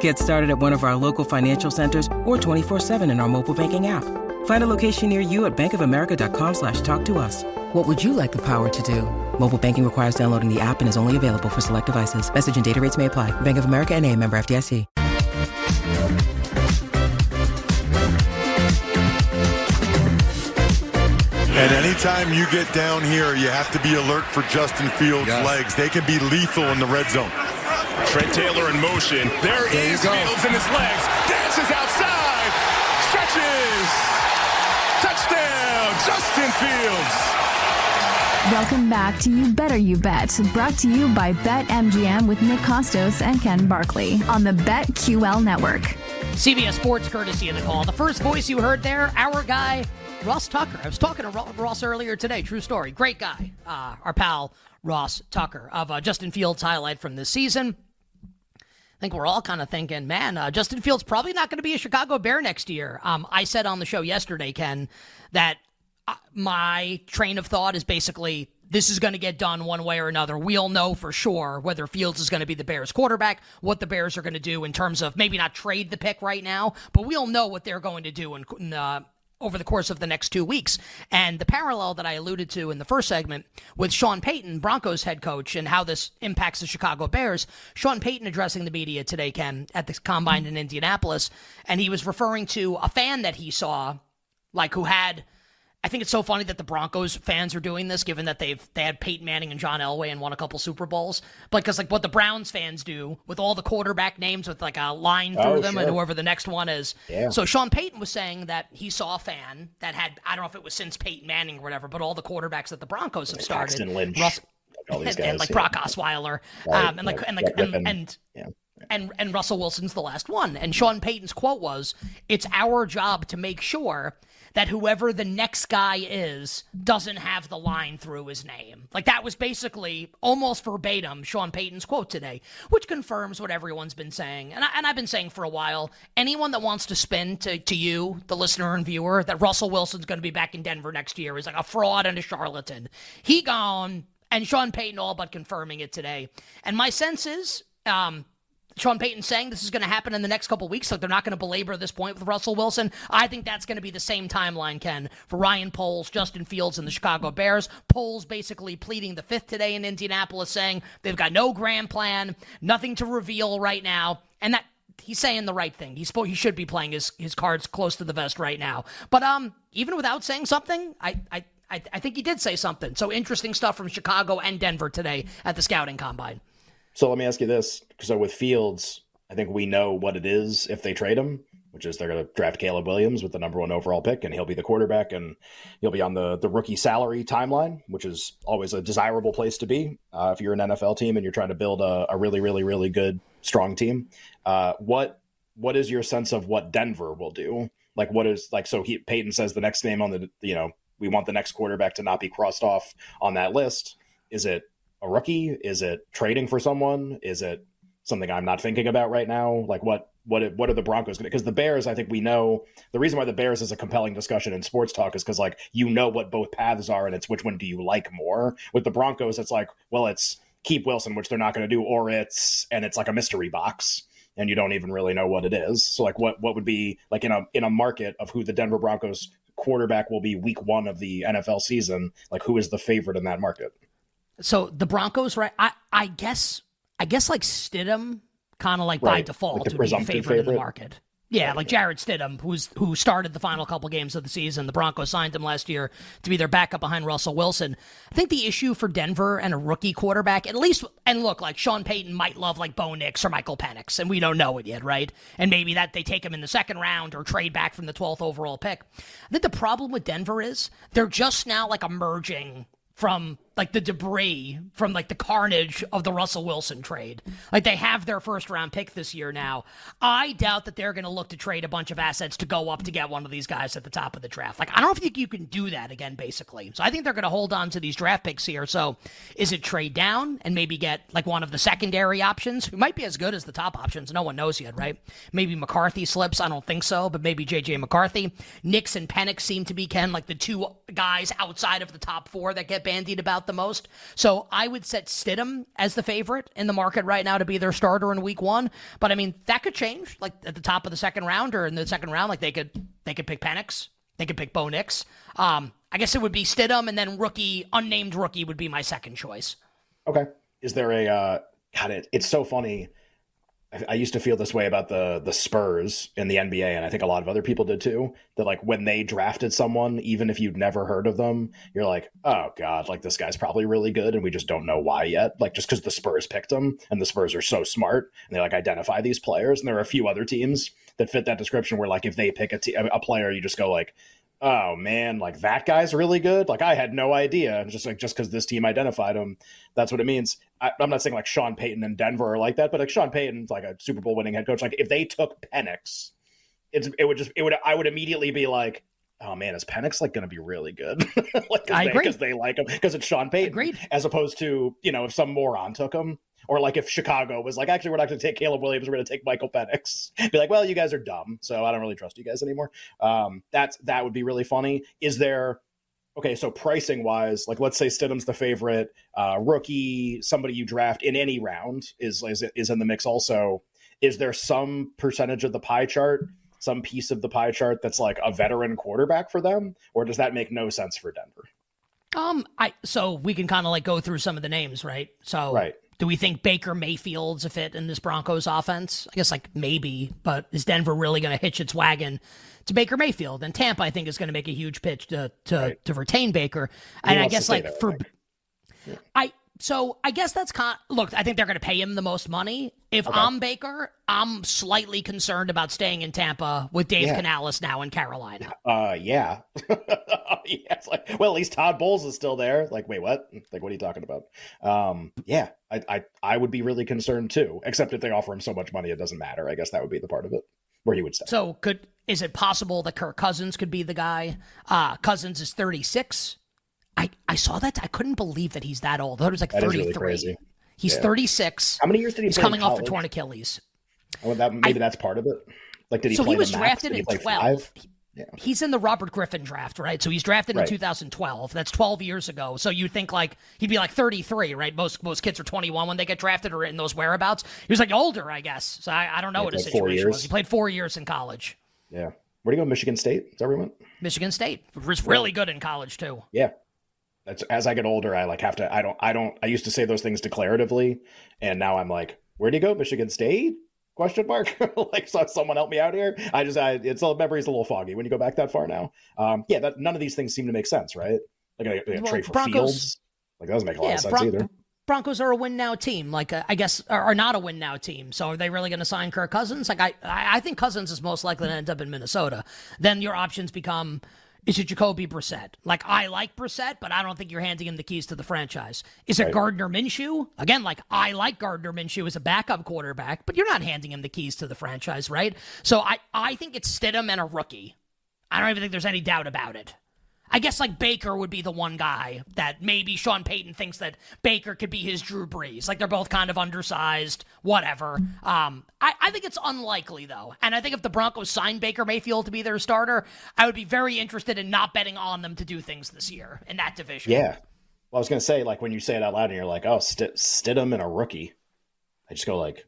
Get started at one of our local financial centers or 24-7 in our mobile banking app. Find a location near you at bankofamerica.com slash talk to us. What would you like the power to do? Mobile banking requires downloading the app and is only available for select devices. Message and data rates may apply. Bank of America and a member FDIC. And anytime you get down here, you have to be alert for Justin Fields' Yes. legs. They can be lethal in the red zone. Trent Taylor in motion. There, There you is go. Fields in his legs. Dances outside. Stretches. Touchdown. Justin Fields. Welcome back to You Better You Bet, brought to you by BetMGM with Nick Kostos and Ken Barkley on the BetQL network. CBS Sports courtesy of the call. The first voice you heard there, our guy, Ross Tucker. I was talking to Ross earlier today. True story. Great guy. Uh, our pal, Ross Tucker, of uh, Justin Fields' highlight from this season. I think we're all kind of thinking, man, uh, Justin Fields probably not going to be a Chicago Bear next year. Um, I said on the show yesterday, Ken, that uh, my train of thought is basically this is going to get done one way or another. We'll know for sure whether Fields is going to be the Bears quarterback, what the Bears are going to do in terms of maybe not trade the pick right now, but we'll know what they're going to do in, in uh, over the course of the next two weeks. And the parallel that I alluded to in the first segment with Sean Payton, Broncos head coach, and how this impacts the Chicago Bears. Sean Payton addressing the media today, Ken, at the combine in Indianapolis, and he was referring to a fan that he saw, like who had. I think it's so funny that the Broncos fans are doing this, given that they've they had Peyton Manning and John Elway and won a couple Super Bowls. But because like what the Browns fans do with all the quarterback names with like a line through Oh, them and whoever the next one is. Yeah. So Sean Payton was saying that he saw a fan that had I don't know if it was since Peyton Manning or whatever, but all the quarterbacks that the Broncos have started. Paxton Lynch, Russ- all these and, and, guys, like yeah. Brock Osweiler, Right, um, and like right. and like and, and Yeah. And and Russell Wilson's the last one. And Sean Payton's quote was, "It's our job to make sure that whoever the next guy is doesn't have the line through his name." Like that was basically almost verbatim Sean Payton's quote today, which confirms what everyone's been saying. And I, and I've been saying for a while, anyone that wants to spin to to you, the listener and viewer, that Russell Wilson's going to be back in Denver next year is like a fraud and a charlatan. He gone. And Sean Payton all but confirming it today. And my sense is, um, Sean Payton saying this is going to happen in the next couple weeks, like they're not going to belabor this point with Russell Wilson. I think that's going to be the same timeline, Ken, for Ryan Poles, Justin Fields, and the Chicago Bears. Poles basically pleading the fifth today in Indianapolis, saying they've got no grand plan, nothing to reveal right now, and that he's saying the right thing. He's he should be playing his his cards close to the vest right now. But um, even without saying something, I I. I, I think he did say something. So interesting stuff from Chicago and Denver today at the scouting combine. So let me ask you this: so with Fields, I think we know what it is if they trade him, which is they're going to draft Caleb Williams with the number one overall pick, and he'll be the quarterback, and he'll be on the the rookie salary timeline, which is always a desirable place to be uh, if you're an NFL team and you're trying to build a, a really, really, really good, strong team. Uh, what what is your sense of what Denver will do? Like, what is like? So he Payton says the next name on the you know we want the next quarterback to not be crossed off on that list. Is it a rookie? Is it trading for someone? Is it something I'm not thinking about right now? Like what what what are the Broncos going to? Because the Bears, I think we know the reason why the Bears is a compelling discussion in sports talk is because like you know what both paths are, and it's which one do you like more. With the Broncos, it's like well, it's keep Wilson, which they're not going to do, or it's and it's like a mystery box. And you don't even really know what it is. So, like, what what would be like in a in a market of who the Denver Broncos quarterback will be week one of the NFL season? Like, who is the favorite in that market? So the Broncos, right? I, I guess, I guess like Stidham, kind of like by default like to be a favorite, in the market. Yeah, like Jarrett Stidham, who's who started the final couple games of the season. The Broncos signed him last year to be their backup behind Russell Wilson. I think the issue for Denver and a rookie quarterback, at least, and look, like Sean Payton might love like Bo Nix or Michael Penix, and we don't know it yet, right? And maybe that they take him in the second round or trade back from the 12th overall pick. I think the problem with Denver is they're just now like emerging from like the debris from like the carnage of the Russell Wilson trade. Like they have their first round pick this year now. I doubt that they're going to look to trade a bunch of assets to go up to get one of these guys at the top of the draft. Like I don't think you can do that again basically. So I think they're going to hold on to these draft picks here. So is it trade down and maybe get like one of the secondary options who might be as good as the top options? No one knows yet, right? Maybe McCarthy slips, I don't think so, but maybe JJ McCarthy. Nix and Penix seem to be Ken like the two guys outside of the top 4 that get bandied about the most. So I would set Stidham as the favorite in the market right now to be their starter in week one. But I mean, that could change like at the top of the second round or in the second round. Like they could they could pick Penix. They could pick Bo Nix. Um, I guess it would be Stidham and then rookie, unnamed rookie would be my second choice. Okay. Is there a uh God, it, it's so funny I, used to feel this way about the the Spurs in the NBA, and I think a lot of other people did too. That like when they drafted someone, even if you'd never heard of them, you're like, oh god, like this guy's probably really good, and we just don't know why yet. Like just because the Spurs picked him, and the Spurs are so smart, and they like identify these players, and there are a few other teams that fit that description where like if they pick a, te- a player, you just go like, oh man, like that guy's really good. Like I had no idea. Just like just because this team identified him, that's what it means. I, am not saying like Sean Payton and Denver are like that, but like Sean Payton's like a Super Bowl winning head coach. Like if they took Penix, it's it would just it would I would immediately be like. Oh man, is Penix like going to be really good? like, I they, agree because they like him because it's Sean Payton. Agreed. As opposed to you know if some moron took him, or like if Chicago was like, actually, we're not going to take Caleb Williams, we're going to take Michael Penix. Be like, well, you guys are dumb, so I don't really trust you guys anymore. Um, that's that would be really funny. Is there? Okay, so pricing wise, like let's say Stidham's the favorite, uh, rookie, somebody you draft in any round is is is in the mix. Also, is there some percentage of the pie chart, some piece of the pie chart that's like a veteran quarterback for them, or does that make no sense for Denver? Um, I so we can kind of like go through some of the names, right? So Right. Do we think Baker Mayfield's a fit in this Broncos offense? I guess like maybe, but is Denver really going to hitch its wagon to Baker Mayfield? And Tampa, I think, is going to make a huge pitch to to, Right. to retain Baker. And I guess like for think. I so I guess that's con. Look, I think they're going to pay him the most money. If I'm Baker, I'm slightly concerned about staying in Tampa with Dave Yeah. Canales now in Carolina. Uh, yeah. yeah, it's like, well, at least Todd Bowles is still there. Like, wait, what? Like, what are you talking about? Um, yeah, I, I, I would be really concerned too. Except if they offer him so much money, it doesn't matter. I guess that would be the part of it where he would stay. So could is it possible that Kirk Cousins could be the guy? Uh Cousins is 36. I I saw that. I couldn't believe that he's that old. I thought it was like That is 33. really. He's Yeah. 36. How many years did he He's coming off a torn Achilles. Oh, that maybe that's part of it. Like, did he So he was drafted in play 12. Yeah. He's in the Robert Griffin draft, right? So he's drafted Right. in 2012. That's 12 years ago. So you'd think like he'd be like 33, right? Most most kids are 21 when they get drafted or in those whereabouts. He was like older, I guess. So I, I don't know what his like situation was. He played four years in college. Yeah. Where do you go? Michigan State? Is that where he went? Michigan State was really good in college too. Yeah. That's as I get older, I like have to. I don't. I don't. I used to say those things declaratively, and now I'm like, where do you go? Michigan State? Question mark. like, so someone help me out here. I just, I, it's all memory's a little foggy when you go back that far now. Um, yeah, that none of these things seem to make sense, right? Like a, a Well, trade for Broncos- Fields, like that doesn't make a lot of sense Bron- either. Broncos are a win now team. Like uh, I guess are, are not a win now team. So are they really going to sign Kirk Cousins? Like I I think Cousins is most likely to end up in Minnesota. Then your options become. Is it Jacoby Brissett? Like I like Brissett, but I don't think you're handing him the keys to the franchise. Is it Right. Gardner Minshew? Again, like I like Gardner Minshew as a backup quarterback, but you're not handing him the keys to the franchise, right? So I, I think it's Stidham and a rookie. I don't even think there's any doubt about it. I guess like Baker would be the one guy that maybe Sean Payton thinks that Baker could be his Drew Brees. Like they're both kind of undersized, whatever. Um, I, I think it's unlikely though, and I think if the Broncos sign Baker Mayfield to be their starter, I would be very interested in not betting on them to do things this year in that division. Yeah. Well, I was gonna say, like when you say it out loud and you're like, oh, St- Stidham and a rookie, I just go like,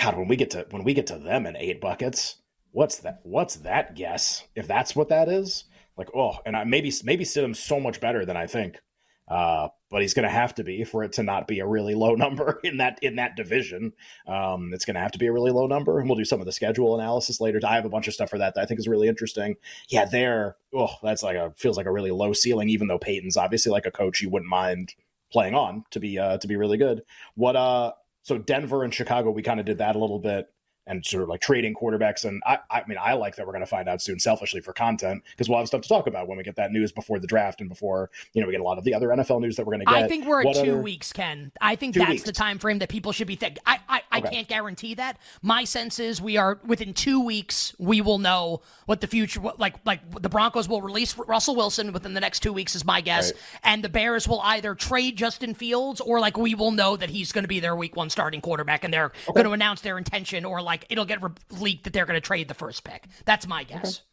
God, when we get to when we get to them in eight buckets, what's that? What's that guess? If that's what that is, like, oh, and I maybe maybe Stidham's so much better than I think. Uh, but he's going to have to be for it to not be a really low number in that in that division. Um, it's going to have to be a really low number, and we'll do some of the schedule analysis later. I have a bunch of stuff for that that I think is really interesting. Yeah, there, oh, that's like a feels like a really low ceiling, even though Payton's obviously like a coach you wouldn't mind playing on to be uh, to be really good. What uh, so Denver and Chicago, we kind of did that a little bit and sort of like trading quarterbacks. And I, I mean, I like that we're going to find out soon, selfishly for content, because we'll have stuff to talk about when we get that news before the draft and before you know we get a lot of the other NFL news that we're going to get. I think we're at two other... weeks, Ken. I think two that's weeks. the time frame that people should be thinking. I, I, I okay. can't guarantee that. My sense is we are within two weeks. We will know what the future, what, like like the Broncos will release Russell Wilson within the next two weeks, is my guess, right. and the Bears will either trade Justin Fields or like we will know that he's going to be their Week One starting quarterback, and they're okay. going to announce their intention or like it'll get leaked that they're going to trade the first pick. That's my guess. Okay.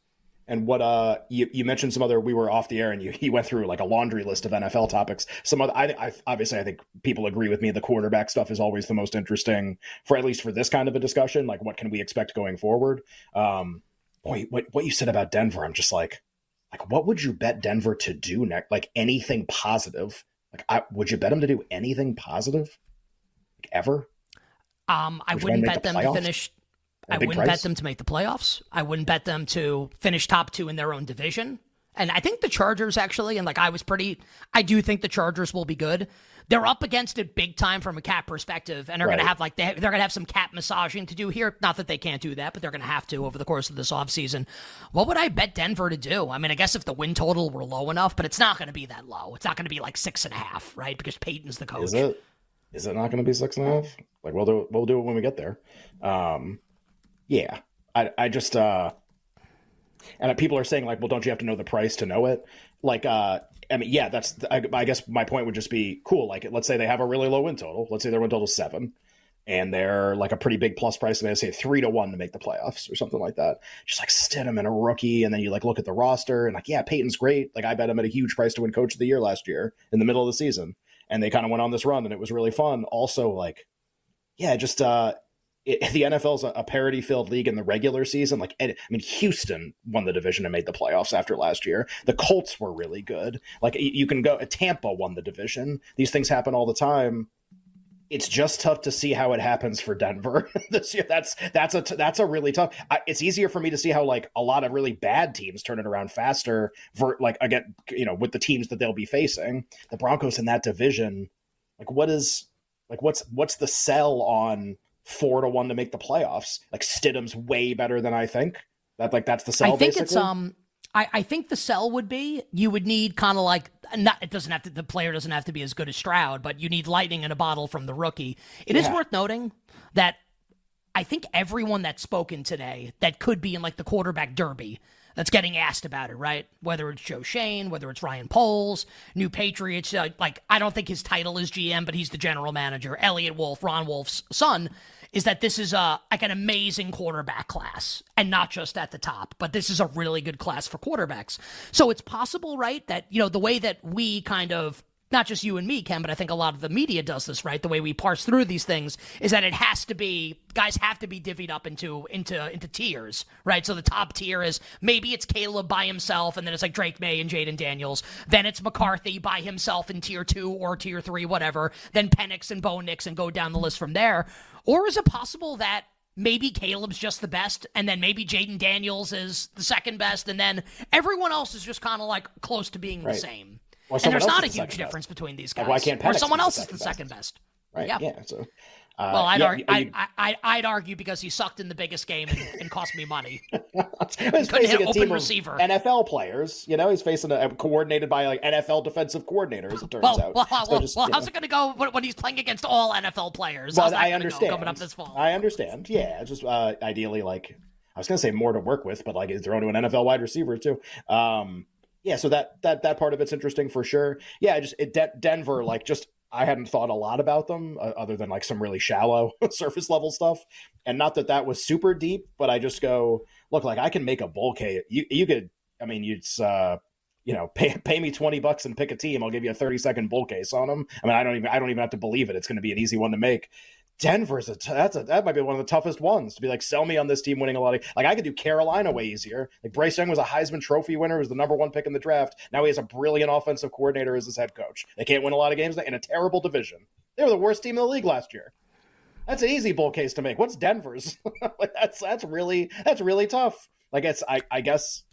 And what uh you, you mentioned some other we were off the air and you he went through like a laundry list of NFL topics. Some other I, I obviously I think people agree with me the quarterback stuff is always the most interesting for at least for this kind of a discussion. Like what can we expect going forward? Um boy, what what you said about Denver, I'm just like like what would you bet Denver to do next? Like anything positive? Like I, would you bet them to do anything positive? Like ever? Um, I would wouldn't bet the them to finish I wouldn't price. bet them to make the playoffs. I wouldn't bet them to finish top two in their own division. And I think the Chargers actually, and like I was pretty, I do think the Chargers will be good. They're up against it big time from a cap perspective, and they're right. going to have like they, they're going to have some cap massaging to do here. Not that they can't do that, but they're going to have to over the course of this offseason. What would I bet Denver to do? I mean, I guess if the win total were low enough, but it's not going to be that low. It's not going to be like six and a half, right? Because Payton's the coach. Is it? Is it not going to be six and a half? Like we'll do we'll do it when we get there. Um, yeah, I I just uh, and people are saying like, well, don't you have to know the price to know it? Like, uh, I mean, yeah, that's I, I guess my point would just be cool. Like, let's say they have a really low win total. Let's say their win total seven and they're like a pretty big plus price. And they say three to one to make the playoffs or something like that. Just like Stidham and a rookie, and then you like look at the roster and like, yeah, Payton's great. Like I bet him at a huge price to win Coach of the Year last year in the middle of the season, and they kind of went on this run and it was really fun. Also, like, yeah, just uh, it, the NFL's a, a parity filled league in the regular season. Like, I mean, Houston won the division and made the playoffs after last year. The Colts were really good. Like, you can go, uh, Tampa won the division. These things happen all the time. It's just tough to see how it happens for Denver this year. That's that's a that's a really tough. I, it's easier for me to see how like a lot of really bad teams turn it around faster. For like again, you know, with the teams that they'll be facing, the Broncos in that division. Like, what is like what's what's the sell on four to one to make the playoffs. Like Stidham's way better than I think. That like that's the sell. I think basically. it's um. I, I think the sell would be you would need kind of like not it doesn't have to the player doesn't have to be as good as Stroud, but you need lightning in a bottle from the rookie. It yeah. is worth noting that I think everyone that's spoken today that could be in like the quarterback derby that's getting asked about it, right? Whether it's Joe Schoen, whether it's Ryan Poles, New Patriots, uh, like I don't think his title is GM, but he's the general manager. Eliot Wolf, Ron Wolf's son is that this is a like an amazing quarterback class and not just at the top but this is a really good class for quarterbacks. So it's possible right that you know the way that we kind of not just you and me, Ken, but I think a lot of the media does this, right? The way we parse through these things is that it has to be guys have to be divvied up into into into tiers, right? So the top tier is maybe it's Caleb by himself, and then it's like Drake Maye and Jayden Daniels. Then it's McCarthy by himself in tier two or tier three, whatever. Then Penix and Bo Nix and go down the list from there. Or is it possible that maybe Caleb's just the best, and then maybe Jayden Daniels is the second best, and then everyone else is just kind of like close to being right. the same? And there's not a huge difference best. between these guys. Like why can't Penix or someone else is the second best? Right. Yeah. yeah so uh, well, I'd, yeah, argue, I, I, would argue because he sucked in the biggest game and, and cost me money. he's facing a team receiver. of NFL players. You know, he's facing a, a, coordinated by like NFL defensive coordinators. It turns well, out. Well, so well, just, well how's know. it going to go when, when, he's playing against all NFL players? Well, I understand. coming up this fall. I understand. Yeah, just uh, ideally, like I was going to say more to work with, but like throw to an NFL wide receiver too. Um, yeah, so that that that part of it's interesting for sure. Yeah, just it, De- Denver, like just I hadn't thought a lot about them uh, other than like some really shallow surface level stuff. And not that that was super deep, but I just go, look, like I can make a bull case. You, you could, I mean, it's, uh, you know, pay, pay me 20 bucks and pick a team. I'll give you a 30 second bull case on them. I mean, I don't even, I don't even have to believe it. It's going to be an easy one to make. Denver's a t- that's a that might be one of the toughest ones to be like sell me on this team winning a lot of like I could do Carolina way easier. Like Bryce Young was a Heisman Trophy winner, was the number one pick in the draft. Now he has a brilliant offensive coordinator as his head coach. They can't win a lot of games in a terrible division. They were the worst team in the league last year. That's an easy bull case to make. What's Denver's? like that's that's really that's really tough. Like it's I I guess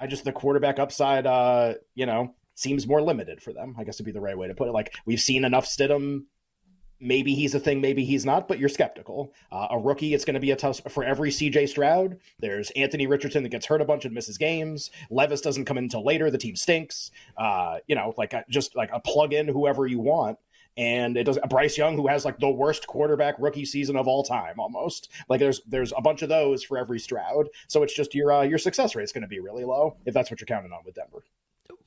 I just the quarterback upside uh you know seems more limited for them. I guess would be the right way to put it. Like we've seen enough Stidham maybe he's a thing, maybe he's not, but you're skeptical. Uh, a rookie, it's going to be a tough for every CJ Stroud. There's Anthony Richardson that gets hurt a bunch and misses games. Levis doesn't come in until later. The team stinks. Uh, you know, like a, just like a plug in whoever you want. And it does Bryce Young, who has like the worst quarterback rookie season of all time, almost. Like there's there's a bunch of those for every Stroud. So it's just your uh, your success rate is going to be really low if that's what you're counting on with Denver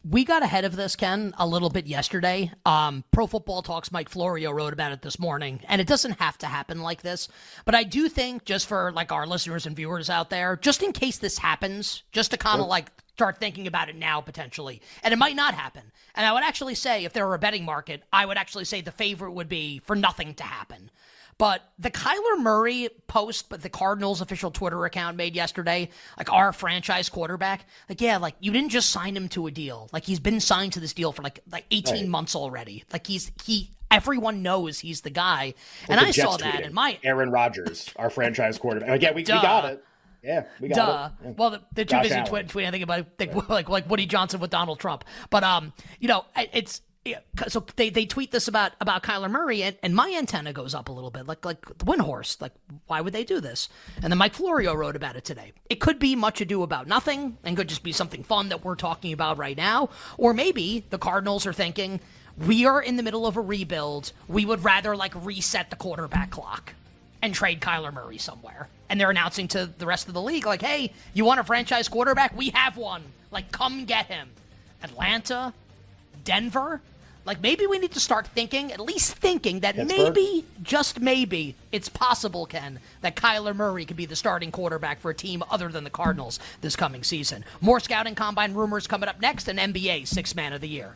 we got ahead of this, Ken, a little bit yesterday. Um, Pro Football Talks Mike Florio wrote about it this morning, and it doesn't have to happen like this. But I do think, just for like our listeners and viewers out there, just in case this happens, just to kind of like start thinking about it now potentially, and it might not happen. And I would actually say, if there were a betting market, I would actually say the favorite would be for nothing to happen. But the Kyler Murray post, but the Cardinals official Twitter account made yesterday, like our franchise quarterback, like yeah, like you didn't just sign him to a deal. Like he's been signed to this deal for like like 18 right. months already. Like he's he everyone knows he's the guy. Well, and I Jets saw that in my Aaron Rodgers, our franchise quarterback. Like, yeah, we, we got it. Yeah, we got Duh. it. Yeah. Well, the, the two busy tweeting, tweeting, I think about think, yeah. like like Woody Johnson with Donald Trump. But um, you know, it's yeah, so they, they tweet this about about Kyler Murray, and, and my antenna goes up a little bit, like like the Windhorse. Like, why would they do this? And then Mike Florio wrote about it today. It could be much ado about nothing, and could just be something fun that we're talking about right now, or maybe the Cardinals are thinking we are in the middle of a rebuild. We would rather like reset the quarterback clock and trade Kyler Murray somewhere. And they're announcing to the rest of the league, like, hey, you want a franchise quarterback? We have one. Like, come get him. Atlanta, Denver, like maybe we need to start thinking, at least thinking that Pittsburgh. maybe, just maybe, it's possible, Ken, that Kyler Murray could be the starting quarterback for a team other than the Cardinals this coming season. More scouting combine rumors coming up next, and NBA six man of the year.